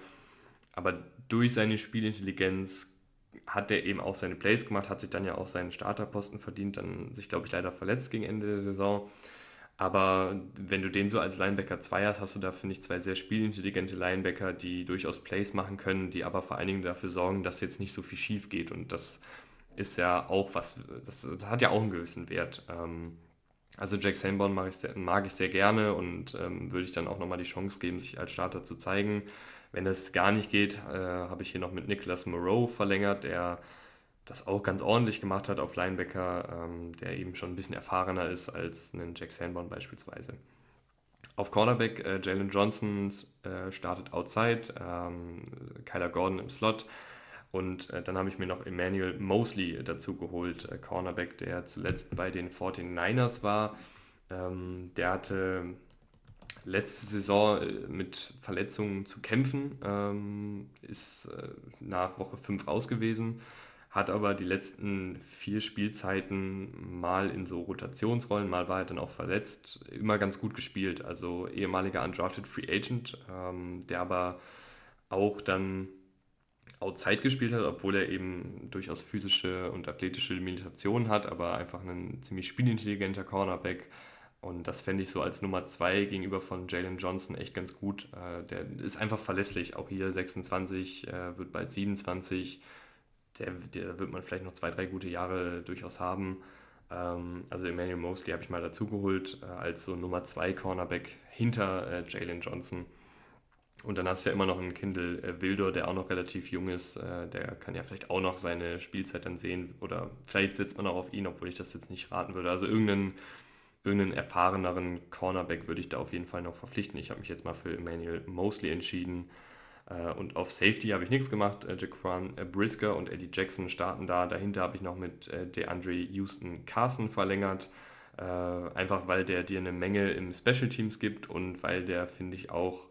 aber durch seine Spielintelligenz hat er eben auch seine Plays gemacht, hat sich dann ja auch seinen Starterposten verdient, dann sich, glaube ich, leider verletzt gegen Ende der Saison. Aber wenn du den so als Linebacker 2 hast, hast du da, finde ich, zwei sehr spielintelligente Linebacker, die durchaus Plays machen können, die aber vor allen Dingen dafür sorgen, dass jetzt nicht so viel schief geht. Und das ist ja auch was, das, das hat ja auch einen gewissen Wert. Ähm, also Jack Sanborn mag ich sehr, mag ich sehr gerne und ähm, würde ich dann auch nochmal die Chance geben, sich als Starter zu zeigen. Wenn das gar nicht geht, äh, habe ich hier noch mit Nicholas Moreau verlängert, der das auch ganz ordentlich gemacht hat auf Linebacker, ähm, der eben schon ein bisschen erfahrener ist als ein Jack Sanborn beispielsweise. Auf Cornerback äh, Jalen Johnson äh, startet outside, ähm, Kyler Gordon im Slot und äh, dann habe ich mir noch Emmanuel Mosley dazu geholt, äh, Cornerback, der zuletzt bei den 49ers war. Ähm, der hatte letzte Saison äh, mit Verletzungen zu kämpfen, ähm, ist äh, nach Woche 5 raus gewesen hat aber die letzten vier Spielzeiten mal in so Rotationsrollen, mal war er dann auch verletzt, immer ganz gut gespielt. Also ehemaliger Undrafted Free Agent, ähm, der aber auch dann Outside gespielt hat, obwohl er eben durchaus physische und athletische Limitationen hat, aber einfach ein ziemlich spielintelligenter Cornerback. Und das fände ich so als Nummer zwei gegenüber von Jalen Johnson echt ganz gut. Äh, der ist einfach verlässlich. Auch hier 26, äh, wird bald 27 der, der wird man vielleicht noch zwei, drei gute Jahre durchaus haben. Ähm, also Emmanuel Mosley habe ich mal dazugeholt äh, als so Nummer 2 Cornerback hinter äh, Jalen Johnson. Und dann hast du ja immer noch einen Kindle äh, Wildor, der auch noch relativ jung ist. Äh, der kann ja vielleicht auch noch seine Spielzeit dann sehen. Oder vielleicht setzt man auch auf ihn, obwohl ich das jetzt nicht raten würde. Also irgendeinen, irgendeinen erfahreneren Cornerback würde ich da auf jeden Fall noch verpflichten. Ich habe mich jetzt mal für Emmanuel Mosley entschieden. Äh, und auf Safety habe ich nichts gemacht. Äh, Jaquan äh, Brisker und Eddie Jackson starten da. Dahinter habe ich noch mit DeAndre Houston Carson verlängert. einfach weil der dir eine Menge im Special Teams gibt und weil der, finde ich, auch,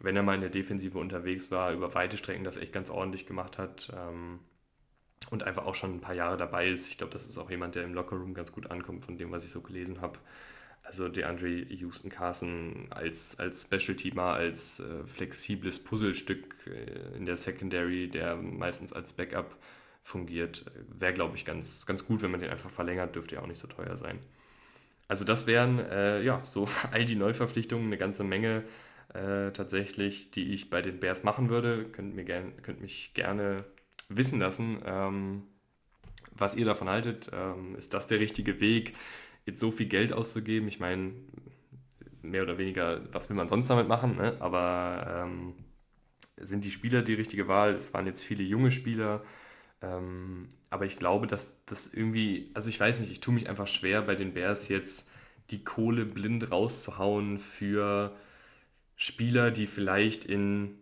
wenn er mal in der Defensive unterwegs war, über weite Strecken das echt ganz ordentlich gemacht hat. Und einfach auch schon ein paar Jahre dabei ist. Ich glaube, das ist auch jemand, der im Lockerroom ganz gut ankommt, von dem, was ich so gelesen habe. Also DeAndre Houston Carson als, als Special-Teamer, als äh, flexibles Puzzlestück äh, in der Secondary, der meistens als Backup fungiert, wäre, glaube ich, ganz, ganz gut, wenn man den einfach verlängert, dürfte ja auch nicht so teuer sein. Also das wären äh, ja so all die Neuverpflichtungen, eine ganze Menge äh, tatsächlich, die ich bei den Bears machen würde. Könnt, mir gern, könnt mich gerne wissen lassen, ähm, was ihr davon haltet. Ähm, ist das der richtige Weg? jetzt so viel Geld auszugeben. Ich meine, mehr oder weniger, was will man sonst damit machen? Ne? Aber ähm, sind die Spieler die richtige Wahl? Es waren jetzt viele junge Spieler. Ähm, aber ich glaube, dass das irgendwie, also ich weiß nicht, ich tue mich einfach schwer bei den Bears jetzt die Kohle blind rauszuhauen für Spieler, die vielleicht in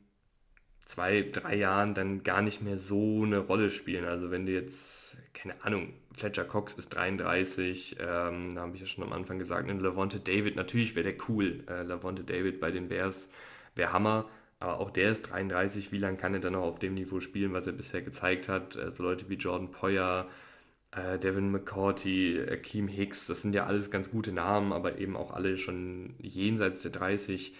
zwei, drei Jahren dann gar nicht mehr so eine Rolle spielen. Also wenn du jetzt, keine Ahnung, Fletcher Cox ist 33, ähm, da habe ich ja schon am Anfang gesagt, ein Lavonte David, natürlich wäre der cool. Äh, Lavonte David bei den Bears wäre Hammer, aber auch der ist 33. Wie lange kann er dann noch auf dem Niveau spielen, was er bisher gezeigt hat? Also Leute wie Jordan Poyer, äh, Devin McCourty, Akeem Hicks, das sind ja alles ganz gute Namen, aber eben auch alle schon jenseits der 30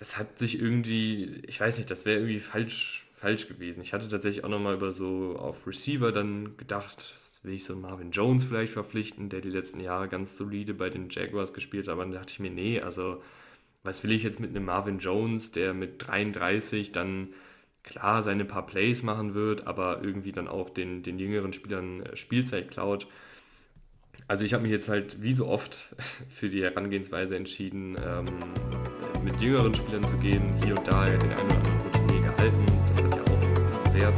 das hat sich irgendwie, ich weiß nicht, das wäre irgendwie falsch, falsch gewesen. Ich hatte tatsächlich auch nochmal über so auf Receiver dann gedacht, will ich so Marvin Jones vielleicht verpflichten, der die letzten Jahre ganz solide bei den Jaguars gespielt hat, aber dann dachte ich mir, nee, also was will ich jetzt mit einem Marvin Jones, der mit 33 dann klar seine paar Plays machen wird, aber irgendwie dann auch den, den jüngeren Spielern äh, Spielzeit klaut. Also ich habe mich jetzt halt wie so oft für die Herangehensweise entschieden, ähm, mit jüngeren Spielern zu gehen, hier und da den einen oder anderen Routinier gehalten. Das hat ja auch einen gewissen Wert.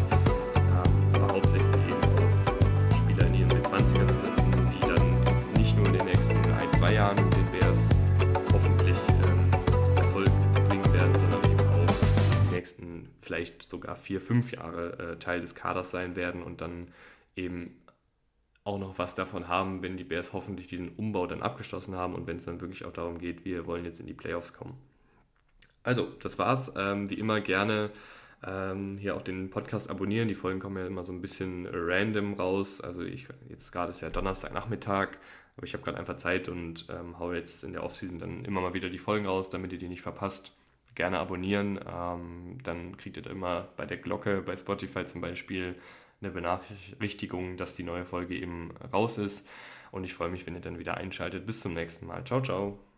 Ähm, aber hauptsächlich eben auf Spieler in ihren 20ern zu setzen, die dann nicht nur in den nächsten ein, zwei Jahren den Bears hoffentlich ähm, Erfolg bringen werden, sondern eben auch die nächsten vielleicht sogar vier, fünf Jahre äh, Teil des Kaders sein werden und dann eben auch noch was davon haben, wenn die Bears hoffentlich diesen Umbau dann abgeschlossen haben und wenn es dann wirklich auch darum geht, wir wollen jetzt in die Playoffs kommen. Also, das war's. Ähm, wie immer gerne Ähm, hier auch den Podcast abonnieren. Die Folgen kommen ja immer so ein bisschen random raus. Also ich jetzt gerade ist ja Donnerstagnachmittag, aber ich habe gerade einfach Zeit und ähm, haue jetzt in der Offseason dann immer mal wieder die Folgen raus, damit ihr die nicht verpasst. Gerne abonnieren. Ähm, dann kriegt ihr immer bei der Glocke, bei Spotify zum Beispiel, eine Benachrichtigung, dass die neue Folge eben raus ist. Und ich freue mich, wenn ihr dann wieder einschaltet. Bis zum nächsten Mal. Ciao, ciao.